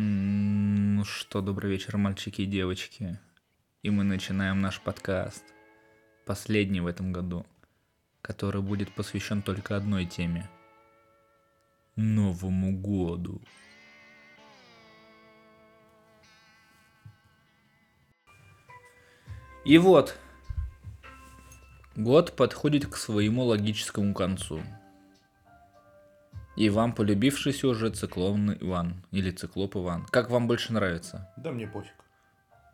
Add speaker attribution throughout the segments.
Speaker 1: Ну что, добрый вечер, мальчики и девочки. И мы начинаем наш подкаст, последний в этом году, который будет посвящен только одной теме – Новому году. И вот, год подходит к своему логическому концу – и вам полюбившийся уже циклон Иван или циклоп Иван. Как вам больше нравится?
Speaker 2: Да мне пофиг.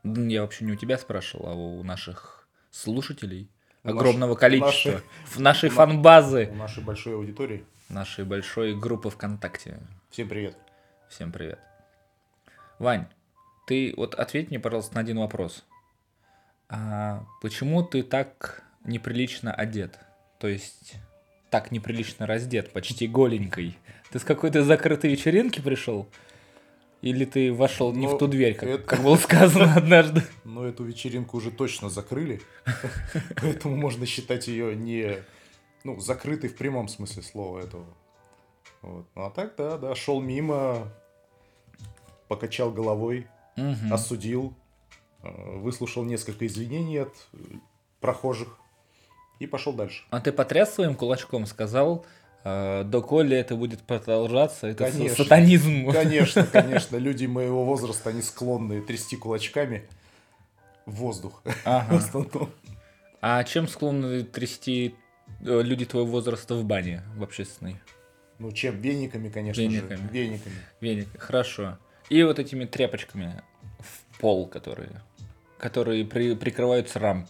Speaker 1: Я вообще не у тебя спрашивал, а у наших слушателей. У огромного наш... количества. Нашей... В нашей фан-базы.
Speaker 2: У нашей большой аудитории.
Speaker 1: Нашей большой группы ВКонтакте.
Speaker 2: Всем привет.
Speaker 1: Всем привет. Вань, ты вот ответь мне, пожалуйста, на один вопрос. А почему ты так неприлично одет? То есть так неприлично раздет, почти голенькой. Ты с какой-то закрытой вечеринки пришел? Или ты вошел не в ну, ту дверь, как, это... как было сказано однажды?
Speaker 2: Но эту вечеринку уже точно закрыли, поэтому можно считать ее не ну, закрытой в прямом смысле слова этого. Вот. Ну а так, да, да, шел мимо, покачал головой, угу. осудил, э, выслушал несколько извинений от прохожих, и пошел дальше.
Speaker 1: А ты потряс своим кулачком, сказал, э, доколе это будет продолжаться, это конечно, сатанизм.
Speaker 2: Конечно, конечно. Люди моего возраста, они склонны трясти кулачками в воздух. Ага.
Speaker 1: А чем склонны трясти э, люди твоего возраста в бане, в общественной?
Speaker 2: Ну, чем? Вениками, конечно Вениками. же.
Speaker 1: Вениками. Веник, хорошо. И вот этими тряпочками в пол, которые, которые при, прикрывают срам.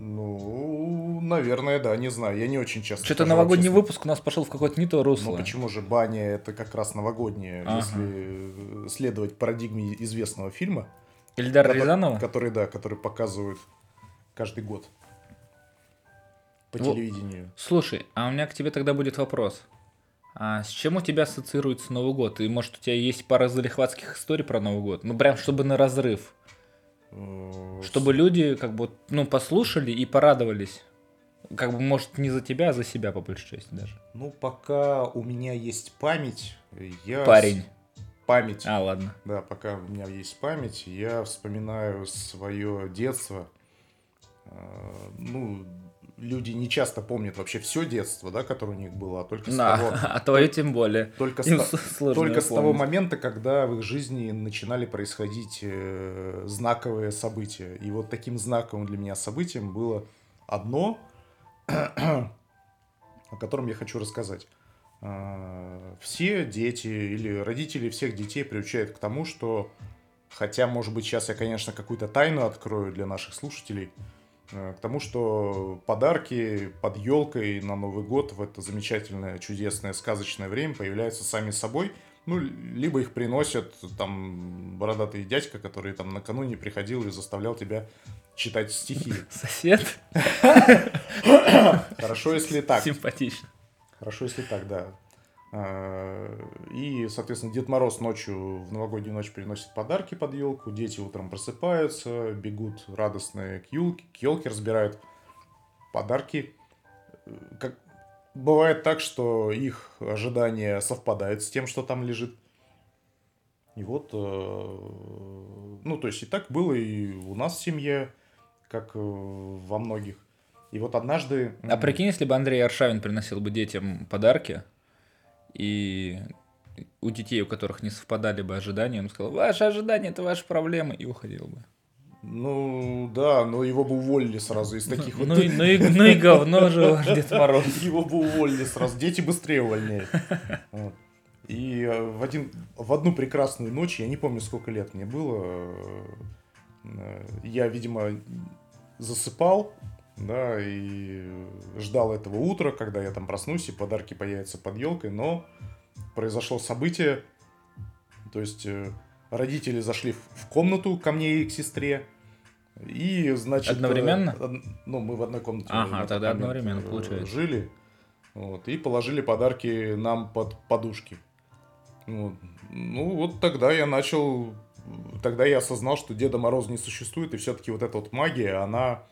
Speaker 2: Ну, наверное, да, не знаю. Я не очень часто.
Speaker 1: Что-то новогодний выпуск у нас пошел в какое-то не то русло. Ну
Speaker 2: почему же баня это как раз новогодняя, ага. если следовать парадигме известного фильма.
Speaker 1: Ильдара который, Рязанова?
Speaker 2: Который, да, который показывают каждый год по Во... телевидению.
Speaker 1: Слушай, а у меня к тебе тогда будет вопрос. А с чем у тебя ассоциируется Новый год? И может у тебя есть пара залихватских историй про Новый год? Ну прям чтобы на разрыв. Э, Чтобы люди как бы, ну, послушали и порадовались. Как бы, может, не за тебя, а за себя, по большей части даже.
Speaker 2: Ну, пока у меня есть память, я...
Speaker 1: Парень.
Speaker 2: Память.
Speaker 1: А, ладно.
Speaker 2: Да, пока у меня есть память, я вспоминаю свое детство. Э, ну, люди не часто помнят вообще все детство, да, которое у них было, а только с да, того...
Speaker 1: А твое тем более.
Speaker 2: Только, с, только с того момента, когда в их жизни начинали происходить э, знаковые события. И вот таким знаковым для меня событием было одно, о котором я хочу рассказать. Э, все дети или родители всех детей приучают к тому, что, хотя, может быть, сейчас я, конечно, какую-то тайну открою для наших слушателей – к тому, что подарки под елкой на Новый год в это замечательное, чудесное, сказочное время появляются сами собой. Ну, либо их приносят там бородатый дядька, который там накануне приходил и заставлял тебя читать стихи.
Speaker 1: Сосед?
Speaker 2: Хорошо, если так.
Speaker 1: Симпатично.
Speaker 2: Хорошо, если так, да. А, и, соответственно, Дед Мороз ночью, в новогоднюю ночь приносит подарки под елку, дети утром просыпаются, бегут радостные к елке, к елке разбирают подарки. Как... Бывает так, что их ожидания совпадают с тем, что там лежит. И вот, э, ну, то есть и так было и у нас в семье, как э, во многих. И вот однажды...
Speaker 1: А прикинь, если бы Андрей Аршавин приносил бы детям подарки, и у детей, у которых не совпадали бы ожидания, он сказал, ваши ожидания – это ваши проблемы, и уходил бы.
Speaker 2: Ну, да, но его бы уволили сразу из таких
Speaker 1: ну, вот... Ну, ну, и, ну и говно же Дед Мороз.
Speaker 2: Его бы уволили сразу, дети быстрее увольняют. И э, в, один, в одну прекрасную ночь, я не помню, сколько лет мне было, э, я, видимо, засыпал, да, и ждал этого утра, когда я там проснусь и подарки появятся под елкой, но произошло событие, то есть э, родители зашли в комнату ко мне и к сестре, и, значит...
Speaker 1: Одновременно?
Speaker 2: Э, ну, мы в одной комнате.
Speaker 1: Ага, тогда одновременно, э, получается.
Speaker 2: Жили, вот, и положили подарки нам под подушки. Вот. Ну, вот тогда я начал... Тогда я осознал, что Деда Мороза не существует, и все-таки вот эта вот магия, она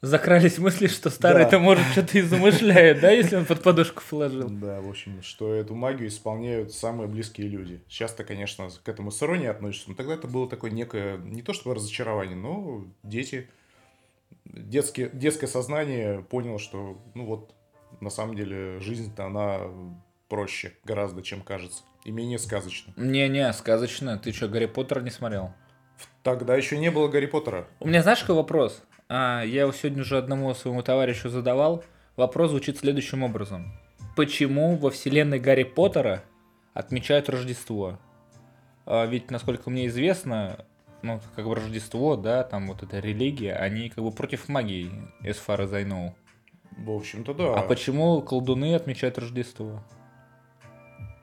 Speaker 1: закрались мысли, что старый-то да. может что-то и замышляет, да, если он под подушку положил.
Speaker 2: Да, в общем, что эту магию исполняют самые близкие люди. Сейчас-то, конечно, к этому с иронией относишься, но тогда это было такое некое, не то чтобы разочарование, но дети, детские, детское сознание поняло, что, ну вот, на самом деле, жизнь-то она проще гораздо, чем кажется. И менее сказочно.
Speaker 1: Не-не, сказочно. Ты что, Гарри Поттера не смотрел?
Speaker 2: Тогда еще не было Гарри Поттера.
Speaker 1: У меня знаешь какой вопрос? А, я его сегодня уже одному своему товарищу задавал. Вопрос звучит следующим образом. Почему во вселенной Гарри Поттера отмечают Рождество? А, ведь, насколько мне известно, ну, как бы Рождество, да, там вот эта религия, они как бы против магии, as far as I know.
Speaker 2: В общем-то, да.
Speaker 1: А почему колдуны отмечают Рождество?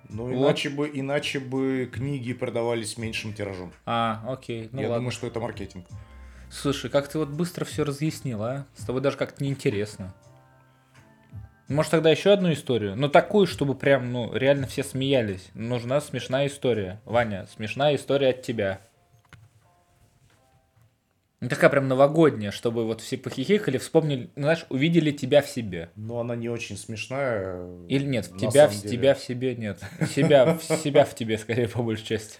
Speaker 2: Ну, иначе, вот. бы, иначе бы книги продавались меньшим тиражом.
Speaker 1: А, окей.
Speaker 2: Ну, Я ладно. думаю, что это маркетинг.
Speaker 1: Слушай, как ты вот быстро все разъяснил, а? С тобой даже как-то неинтересно. Может, тогда еще одну историю? Ну, такую, чтобы прям, ну, реально все смеялись. Нужна смешная история. Ваня, смешная история от тебя. Ну, такая прям новогодняя, чтобы вот все похихикали, вспомнили, ну, знаешь, увидели тебя в себе.
Speaker 2: Ну, она не очень смешная.
Speaker 1: Или нет, в тебя, в тебя в себе нет. Себя, в себя в тебе, скорее, по большей части.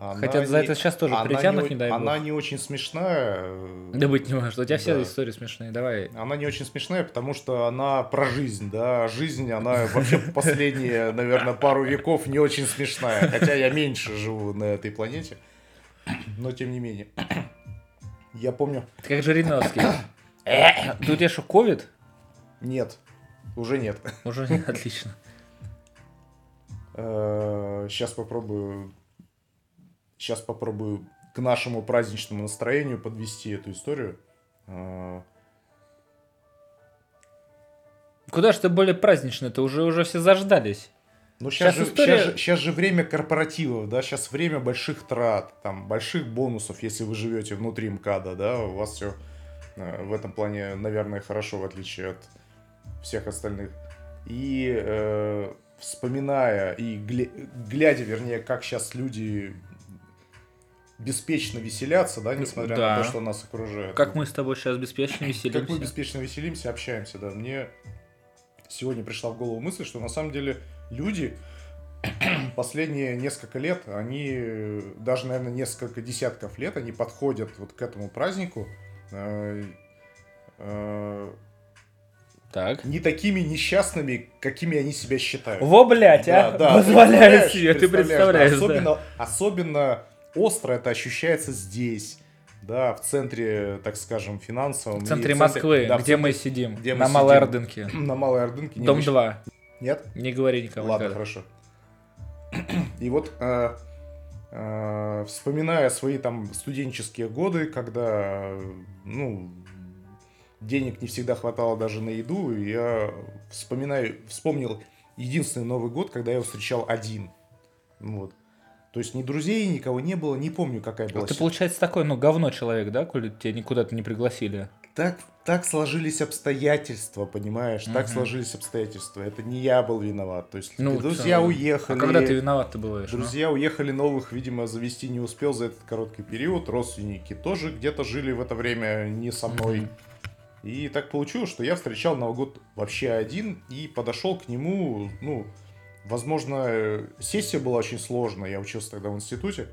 Speaker 1: Она Хотя за это сейчас тоже притянут, не, не дай
Speaker 2: бог. Она не очень смешная.
Speaker 1: Да быть не может. У тебя да. все истории смешные, давай.
Speaker 2: Она не очень смешная, потому что она про жизнь, да. Жизнь, она вообще последние, наверное, пару веков не очень смешная. Хотя я меньше живу на этой планете но тем не менее. Я помню...
Speaker 1: Ты как Жириновский. Тут тебя что, ковид?
Speaker 2: Нет, уже нет.
Speaker 1: Уже нет, отлично.
Speaker 2: Сейчас э, попробую... Сейчас попробую к нашему праздничному настроению подвести эту историю. Э,
Speaker 1: Куда же ты более праздничный? То уже уже все заждались.
Speaker 2: Ну, сейчас, сейчас, же, история... сейчас, же, сейчас же время корпоративов, да, сейчас время больших трат, там, больших бонусов, если вы живете внутри МКАДа, да, у вас все э, в этом плане, наверное, хорошо, в отличие от всех остальных. И э, вспоминая и гля... глядя, вернее, как сейчас люди беспечно веселятся, да, несмотря да. на то, что нас окружает.
Speaker 1: Как мы с тобой сейчас беспечно веселимся.
Speaker 2: Как мы беспечно веселимся, общаемся, да. Мне сегодня пришла в голову мысль, что на самом деле люди последние несколько лет, они, даже, наверное, несколько десятков лет, они подходят вот к этому празднику э, э,
Speaker 1: так.
Speaker 2: не такими несчастными, какими они себя считают.
Speaker 1: Во, блядь, а? Да, Позволяю себе, ты представляешь. Да,
Speaker 2: особенно, да. особенно остро это ощущается здесь. Да, в центре, так скажем, финансовом.
Speaker 1: В центре Москвы, да, где мы сидим. Где на мы Малой сидим. Ордынке.
Speaker 2: На Малой Ордынке.
Speaker 1: Дом 2.
Speaker 2: Нет?
Speaker 1: Не говори никому.
Speaker 2: Ладно, никогда. хорошо. И вот э, э, вспоминая свои там студенческие годы, когда ну, денег не всегда хватало даже на еду, я вспоминаю, вспомнил единственный Новый год, когда я встречал один. Вот. То есть ни друзей, никого не было, не помню, какая была. А
Speaker 1: ты, получается, такой, ну, говно человек, да, коли тебя никуда-то не пригласили?
Speaker 2: так, так сложились обстоятельства, понимаешь? Угу. Так сложились обстоятельства. Это не я был виноват. То есть ну, друзья ты... уехали. А
Speaker 1: когда ты виноват ты бываешь?
Speaker 2: Ну? Друзья ну? уехали, новых, видимо, завести не успел за этот короткий период. Родственники тоже где-то жили в это время не со мной. Угу. И так получилось, что я встречал Новый год вообще один и подошел к нему, ну, возможно, сессия была очень сложная. Я учился тогда в институте.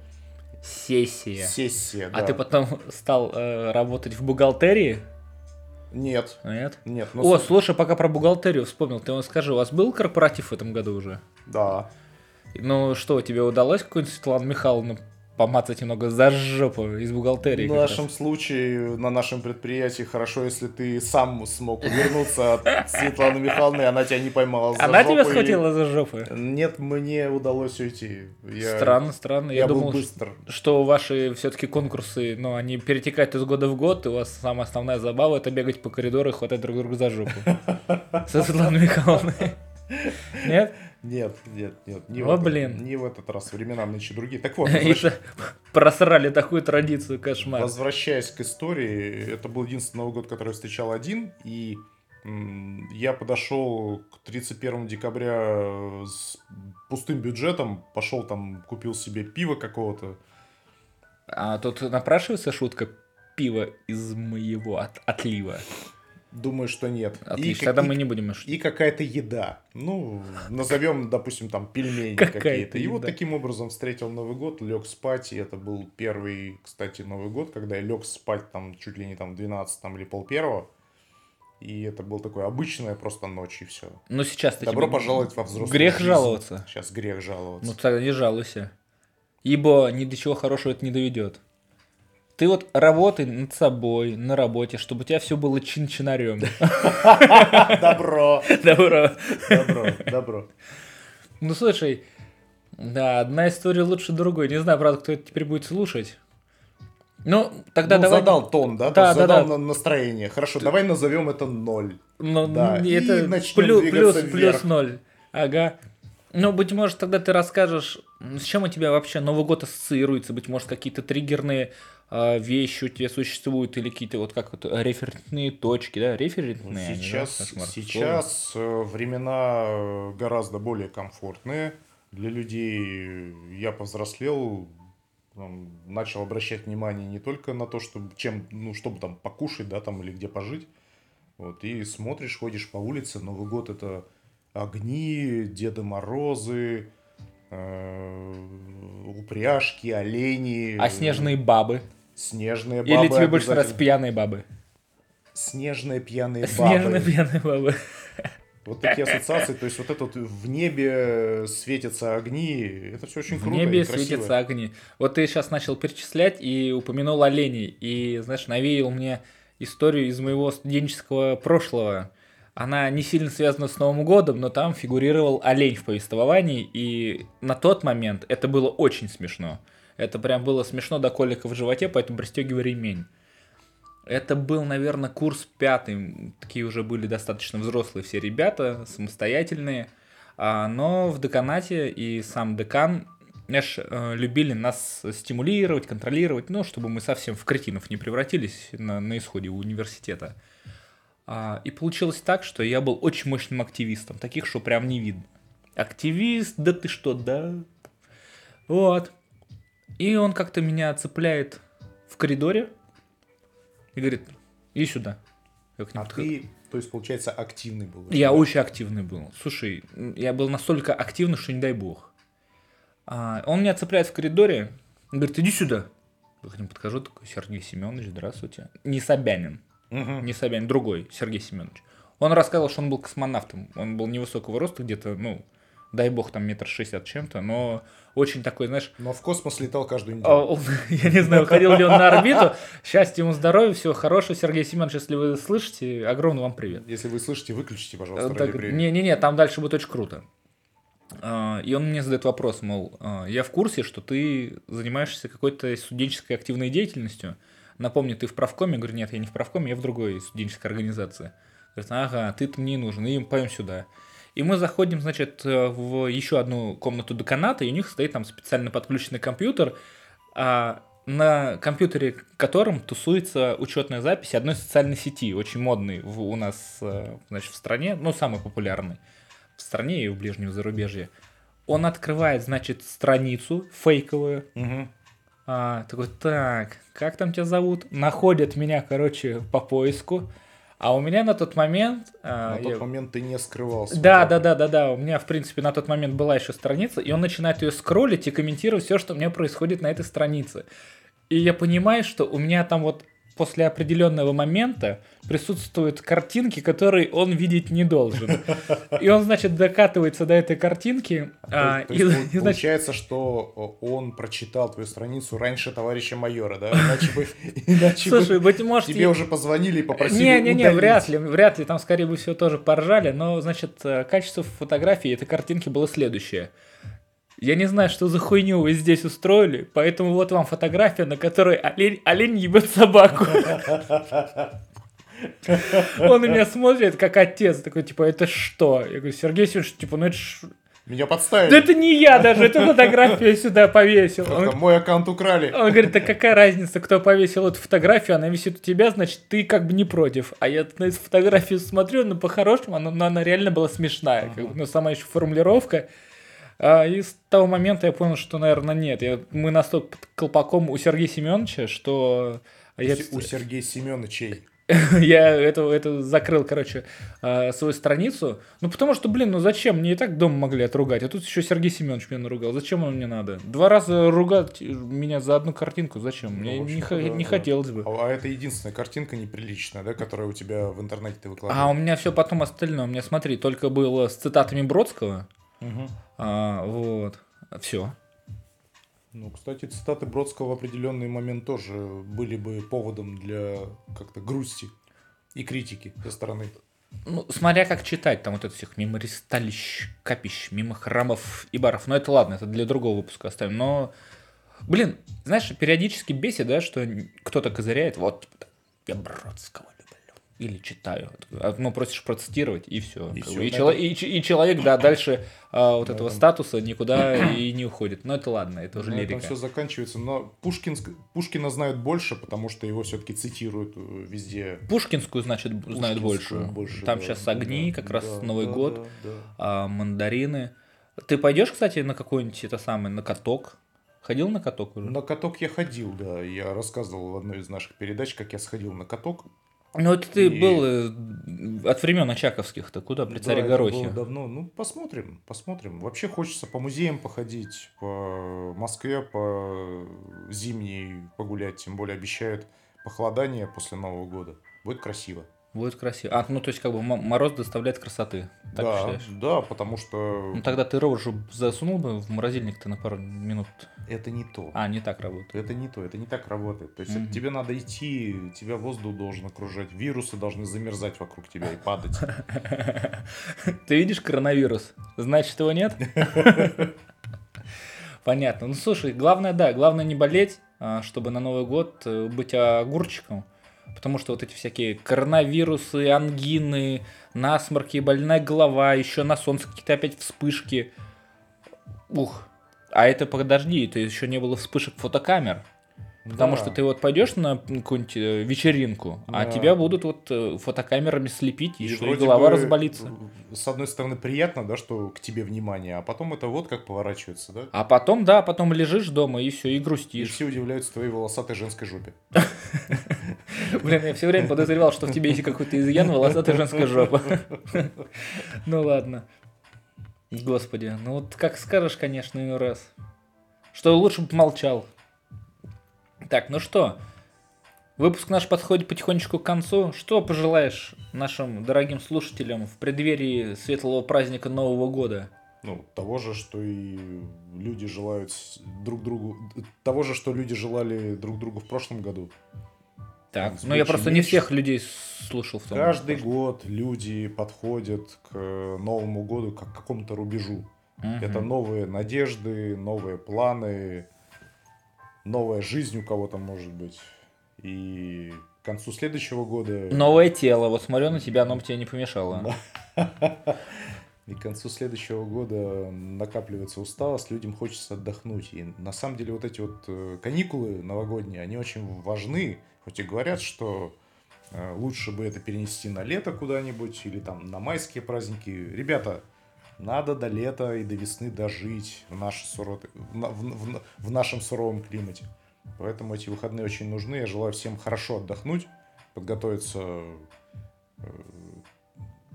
Speaker 1: Сессия.
Speaker 2: Сессия,
Speaker 1: да. А ты потом стал э, работать в бухгалтерии?
Speaker 2: Нет.
Speaker 1: Нет?
Speaker 2: Нет.
Speaker 1: Но О, слушай, пока про бухгалтерию вспомнил, ты скажи, у вас был корпоратив в этом году уже?
Speaker 2: Да.
Speaker 1: Ну что, тебе удалось какую-нибудь Светлану Михайловну помацать немного за жопу из бухгалтерии.
Speaker 2: В нашем раз. случае, на нашем предприятии, хорошо, если ты сам смог увернуться от Светланы Михайловны, она тебя не поймала
Speaker 1: за Она тебя схватила и... за жопу?
Speaker 2: Нет, мне удалось уйти.
Speaker 1: Я... Странно, странно. Я, я думал, быстр. что ваши все-таки конкурсы, ну, они перетекают из года в год, и у вас самая основная забава это бегать по коридору и хватать друг друга за жопу. Со Светланой Михайловной. Нет?
Speaker 2: Нет, нет, нет. Не,
Speaker 1: О,
Speaker 2: в этот,
Speaker 1: блин.
Speaker 2: не в этот раз. Времена нынче другие. Так вот.
Speaker 1: Возвращ... Просрали такую традицию, кошмар.
Speaker 2: Возвращаясь к истории, это был единственный Новый год, который я встречал один. И я подошел к 31 декабря с пустым бюджетом. Пошел там, купил себе пиво какого-то.
Speaker 1: А тут напрашивается шутка пиво из моего от, отлива.
Speaker 2: Думаю, что нет.
Speaker 1: Отлично, и, тогда и, мы не будем
Speaker 2: шутить. И какая-то еда. Ну, назовем, допустим, там пельмени какие-то. И вот таким образом встретил Новый год, лег спать. И это был первый, кстати, Новый год, когда я лег спать там чуть ли не там 12 там, или пол первого. И это был такой обычная просто ночь, и все.
Speaker 1: Но сейчас
Speaker 2: Добро пожаловать во взрослую
Speaker 1: Грех жизнь. жаловаться.
Speaker 2: Сейчас грех жаловаться.
Speaker 1: Ну тогда не жалуйся. Ибо ни до чего хорошего это не доведет. Ты вот работай над собой, на работе, чтобы у тебя все было чин-чинарем.
Speaker 2: Добро.
Speaker 1: Добро.
Speaker 2: Добро, добро.
Speaker 1: Ну, слушай, да, одна история лучше другой. Не знаю, правда, кто это теперь будет слушать. Ну, тогда
Speaker 2: ну,
Speaker 1: давай...
Speaker 2: задал тон, да?
Speaker 1: Да, да,
Speaker 2: задал
Speaker 1: да.
Speaker 2: настроение. Хорошо, давай назовем это ноль.
Speaker 1: Ну, да. это и начнем плюс, плюс, вверх. плюс ноль. Ага. Ну, быть может, тогда ты расскажешь, с чем у тебя вообще Новый год ассоциируется? Быть может, какие-то триггерные вещи у тебя существуют или какие-то вот как вот референтные точки, да? Референтные.
Speaker 2: Сейчас,
Speaker 1: они, да?
Speaker 2: сейчас э, времена э, гораздо более комфортные для людей. Я повзрослел, начал обращать внимание не только на то, чтобы чем, ну, чтобы там покушать, да, там или где пожить. Вот, и смотришь, ходишь по улице, Новый год это огни, Деды Морозы, э, упряжки, олени.
Speaker 1: А снежные бабы?
Speaker 2: Снежные бабы.
Speaker 1: Или тебе больше нравятся пьяные бабы?
Speaker 2: Снежные пьяные бабы.
Speaker 1: Снежные пьяные бабы.
Speaker 2: Вот такие ассоциации, то есть вот этот в небе светятся огни, это все очень круто.
Speaker 1: В небе светятся огни. Вот ты сейчас начал перечислять и упомянул оленей, и, знаешь, навеял мне историю из моего студенческого прошлого. Она не сильно связана с Новым годом, но там фигурировал олень в повествовании, и на тот момент это было очень смешно. Это прям было смешно до колика в животе, поэтому пристегивай ремень. Это был, наверное, курс пятый. Такие уже были достаточно взрослые все ребята, самостоятельные. А, но в деканате и сам декан, знаешь, э, любили нас стимулировать, контролировать, ну, чтобы мы совсем в кретинов не превратились на, на исходе университета. А, и получилось так, что я был очень мощным активистом, таких, что прям не видно. Активист, да ты что, да? Вот. И он как-то меня цепляет в коридоре, и говорит, иди сюда.
Speaker 2: Я к нему а ты, то есть, получается, активный был?
Speaker 1: Я да? очень активный был. Слушай, я был настолько активный, что не дай бог. А, он меня цепляет в коридоре, говорит, иди сюда. Я к нему подхожу, такой, Сергей Семенович, здравствуйте. Не Собянин. Угу. Не Собянин, другой, Сергей Семенович. Он рассказывал, что он был космонавтом. Он был невысокого роста, где-то, ну, дай бог, там метр шестьдесят чем-то, но очень такой, знаешь...
Speaker 2: Но в космос летал каждую неделю.
Speaker 1: Я не знаю, ходил ли он на орбиту. Счастья ему, здоровья, всего хорошего. Сергей Семенович, если вы слышите, огромный вам привет.
Speaker 2: Если вы слышите, выключите, пожалуйста,
Speaker 1: Не-не-не, там дальше будет очень круто. А, и он мне задает вопрос, мол, а, я в курсе, что ты занимаешься какой-то студенческой активной деятельностью. Напомню, ты в правкоме? Я говорю, нет, я не в правкоме, я в другой студенческой организации. Говорит, ага, ты-то мне нужен, и пойдем сюда. И мы заходим, значит, э, в еще одну комнату деканата, и у них стоит там специально подключенный компьютер, а на компьютере которым тусуется учетная запись одной социальной сети, очень модной в, у нас, э, значит, в стране, ну, самый популярный в стране и в ближнем зарубежье. Он открывает, значит, страницу фейковую.
Speaker 2: Угу.
Speaker 1: А, такой, так, как там тебя зовут? Находят меня, короче, по поиску. А у меня на тот момент...
Speaker 2: А, на я... тот момент ты не скрывался.
Speaker 1: Да, да, да, да, да. У меня, в принципе, на тот момент была еще страница, и он начинает ее скроллить и комментировать все, что у меня происходит на этой странице. И я понимаю, что у меня там вот после определенного момента присутствуют картинки, которые он видеть не должен. И он, значит, докатывается до этой картинки.
Speaker 2: А, то, то и, есть, и, получается, значит... что он прочитал твою страницу раньше товарища майора, да? Иначе бы, иначе
Speaker 1: Слушай, быть может...
Speaker 2: Тебе уже позвонили и попросили
Speaker 1: Не-не-не, вряд ли, вряд ли. Там, скорее бы всего, тоже поржали. Но, значит, э, качество фотографии этой картинки было следующее. Я не знаю, что за хуйню вы здесь устроили, поэтому вот вам фотография, на которой олень, олень ебет собаку. Он на меня смотрит, как отец, такой, типа, это что? Я говорю, Сергей Семенович, типа, ну это ж...
Speaker 2: Меня подставили.
Speaker 1: Да это не я даже, эту фотографию сюда повесил.
Speaker 2: Он, мой аккаунт украли.
Speaker 1: Он говорит, да какая разница, кто повесил эту фотографию, она висит у тебя, значит, ты как бы не против. А я на эту фотографию смотрю, ну, по-хорошему, она, она реально была смешная. Как бы, ну, сама еще формулировка. А, и с того момента я понял, что, наверное, нет. Я, мы настолько под колпаком у Сергея Семеновича, что...
Speaker 2: У, я... у Сергея Семеновичей.
Speaker 1: я это, это закрыл, короче, э, свою страницу. Ну, потому что, блин, ну зачем? Мне и так дома могли отругать. А тут еще Сергей Семенович меня наругал. Зачем он мне надо? Два раза ругать меня за одну картинку. Зачем? Ну, мне не, да, не да. хотелось бы.
Speaker 2: А, а это единственная картинка неприличная, да, которая у тебя в интернете ты
Speaker 1: выкладываешь? А у меня все потом остальное. У меня, смотри, только было с цитатами Бродского. Угу. А, вот. Все.
Speaker 2: Ну, кстати, цитаты Бродского в определенный момент тоже были бы поводом для как-то грусти и критики со стороны.
Speaker 1: Ну, смотря как читать, там вот это всех мимо ристалищ, капищ, мимо храмов и баров. Но это ладно, это для другого выпуска оставим. Но, блин, знаешь, периодически бесит, да, что кто-то козыряет, вот, типа, я Бродского или читаю. Ну, просишь процитировать, и все. И, все, и, чело... и, и человек, да, дальше а, вот этого статуса никуда и не уходит. Но это ладно, это уже на лирика.
Speaker 2: все заканчивается. Но Пушкин... Пушкина знают больше, потому что его все-таки цитируют э, везде.
Speaker 1: Пушкинскую, значит, Пушкинскую знают больше. больше Там да, сейчас огни, да, как раз да, Новый да, год, да, да. А, мандарины. Ты пойдешь, кстати, на какой-нибудь это самое, на каток? Ходил на каток уже?
Speaker 2: На каток я ходил, да. Я рассказывал в одной из наших передач, как я сходил на каток.
Speaker 1: Ну, это ты и... был э, от времен Очаковских-то, куда при царе да, Горохе?
Speaker 2: было давно. Ну, посмотрим, посмотрим. Вообще хочется по музеям походить, по Москве, по зимней погулять. Тем более обещают похолодание после Нового года. Будет красиво.
Speaker 1: Будет красиво. А, ну то есть как бы мороз доставляет красоты.
Speaker 2: Так да, считаешь? да, потому что...
Speaker 1: Ну тогда ты рожу засунул бы в морозильник-то на пару минут.
Speaker 2: Это не то.
Speaker 1: А, не так работает.
Speaker 2: Это не то, это не так работает. То есть mm тебе надо идти, тебя воздух должен окружать, вирусы должны замерзать вокруг тебя и падать.
Speaker 1: Ты видишь коронавирус? Значит, его нет? Понятно. Ну слушай, главное, да, главное не болеть, а, чтобы на Новый год э, быть огурчиком. Потому что вот эти всякие коронавирусы, ангины, насморки, больная голова, еще на солнце какие-то опять вспышки. Ух. А это подожди, это еще не было вспышек фотокамер. Потому да. что ты вот пойдешь на какую-нибудь э, вечеринку, а да. а тебя будут вот э, фотокамерами слепить, и, и что, голова разболится.
Speaker 2: С одной стороны, приятно, да, что к тебе внимание, а потом это вот как поворачивается, да?
Speaker 1: А потом, да, потом лежишь дома и все, и грустишь. И
Speaker 2: все удивляются твоей волосатой женской жопе.
Speaker 1: Блин, я все время подозревал, что в тебе есть какой-то изъян волосатой женской жопы. Ну ладно. Господи, ну вот как скажешь, конечно, раз. Что лучше бы молчал. Так, ну что, выпуск наш подходит потихонечку к концу. Что пожелаешь нашим дорогим слушателям в преддверии светлого праздника Нового года?
Speaker 2: Ну, того же, что и люди желают друг другу... Того же, что люди желали друг другу в прошлом году.
Speaker 1: Так, ну я просто не всех людей слушал в
Speaker 2: том Каждый год люди подходят к Новому году как к какому-то рубежу. Угу. Это новые надежды, новые планы, новая жизнь у кого-то может быть. И к концу следующего года...
Speaker 1: Новое тело. Вот смотрю на тебя, оно бы тебе не помешало.
Speaker 2: И к концу следующего года накапливается усталость, людям хочется отдохнуть. И на самом деле вот эти вот э, каникулы новогодние, они очень важны. Хоть и говорят, что э, лучше бы это перенести на лето куда-нибудь или там на майские праздники. Ребята, надо до лета и до весны дожить в, наш суров... в, в, в нашем суровом климате. Поэтому эти выходные очень нужны. Я желаю всем хорошо отдохнуть, подготовиться э,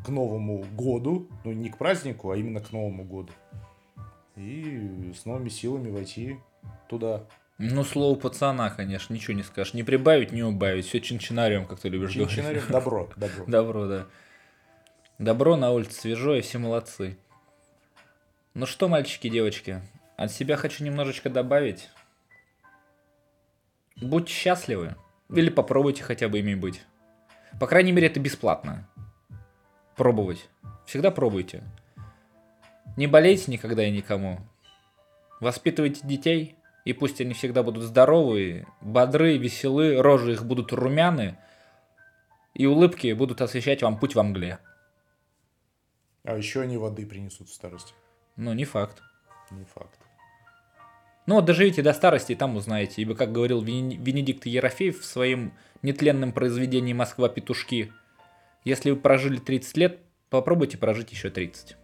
Speaker 2: к Новому году. Ну, не к празднику, а именно к Новому году. И с новыми силами войти туда.
Speaker 1: Ну, слово пацана, конечно, ничего не скажешь. Не прибавить, не убавить. Все чинчинарием, как ты любишь
Speaker 2: говорить. Чинчинарием, добро,
Speaker 1: добро. Добро, да. Добро на улице свежо, и все молодцы. Ну что, мальчики и девочки, от себя хочу немножечко добавить. Будьте счастливы. Или попробуйте хотя бы ими быть. По крайней мере, это бесплатно. Пробовать. Всегда пробуйте. Не болейте никогда и никому. Воспитывайте детей, и пусть они всегда будут здоровые, бодры, веселы, рожи их будут румяны, и улыбки будут освещать вам путь во мгле.
Speaker 2: А еще они воды принесут в старости.
Speaker 1: Ну, не факт.
Speaker 2: Не факт.
Speaker 1: Ну, вот доживите до старости, и там узнаете. Ибо, как говорил Венедикт Ерофеев в своем нетленном произведении «Москва-петушки», если вы прожили 30 лет, попробуйте прожить еще 30.